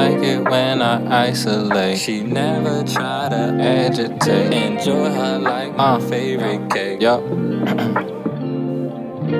it when I isolate. She never try to agitate. Enjoy her like my favorite cake. Yup.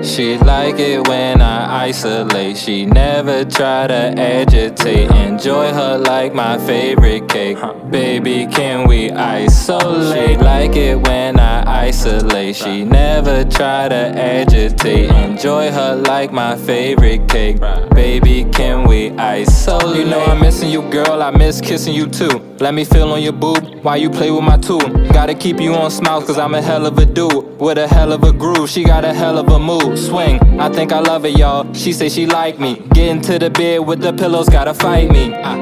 She like it when I isolate. She never try to agitate. Enjoy her like my favorite cake. Baby, can we isolate? She like it when I isolate. She never try to agitate. Enjoy her like my favorite cake. Baby, can we isolate? You know I'm missing you, girl. I miss kissing you too. Let me feel on your boob while you play with my tool. Gotta keep you on smiles, cause I'm a hell of a dude. With a hell of a groove, she got a hell of a move. Swing, I think I love it, y'all. She say she like me. Get into the bed with the pillows, gotta fight me. Ah,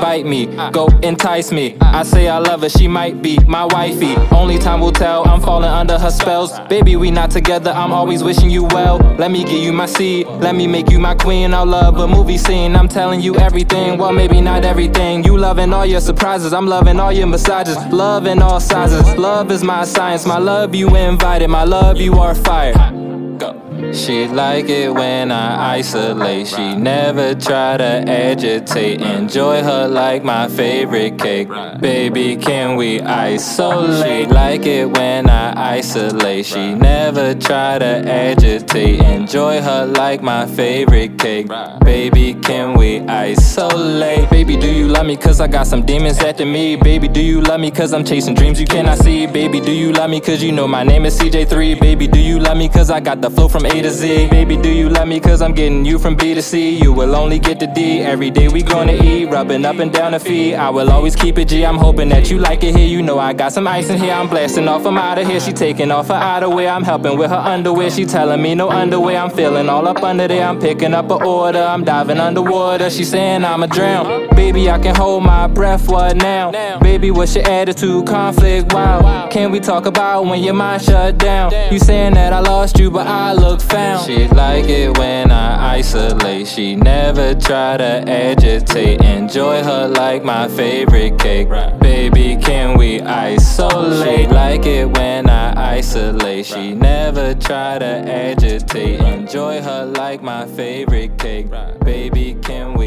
Bite me, ah. go entice me. Ah. I say I love her, she might be my wifey. Only time will tell, I'm falling under her spells. Baby, we not together, I'm always wishing you well. Let me give you my seed, let me make you my queen. I'll love a movie scene, I'm telling you everything. Well, maybe not everything. You loving all your surprises, I'm loving all your massages. Love in all sizes, love is my science. My love, you invited, my love, you are fire. She like it when I isolate. She never try to agitate. Enjoy her like my favorite cake. Baby, can we isolate? She like it when I isolate. She never try to agitate. Enjoy her like my favorite cake. Baby, can we isolate? Baby, do you love me? Cause I got some demons after me. Baby, do you love me? Cause I'm chasing dreams you cannot see. Baby, do you love me? Cause you know my name is CJ3. Baby, do you love me? Cause I got the flow from A to Z. Baby, do you love me? Cause I'm getting you from B to C. You will only get the D. Every day we gonna eat, rubbing up and down the feet. I will always keep it G. I'm hoping that you like it here. You know I got some ice in here. I'm blasting off, I'm out of here. She taking off her outerwear. I'm helping with her underwear. She telling me no underwear. I'm feeling all up under there. I'm picking up an order. I'm diving underwater. She saying I'ma drown. Baby, I can hold my breath. What now? Baby, what's your attitude? Conflict? Wow. Can we talk about when your mind shut down? You saying that I lost you, but I look found. She like it when I isolate. She never try to agitate. Enjoy her like my favorite cake. Baby, can we isolate? She Like it when I isolate. She never try to agitate. Enjoy her like my favorite cake. Baby, can we?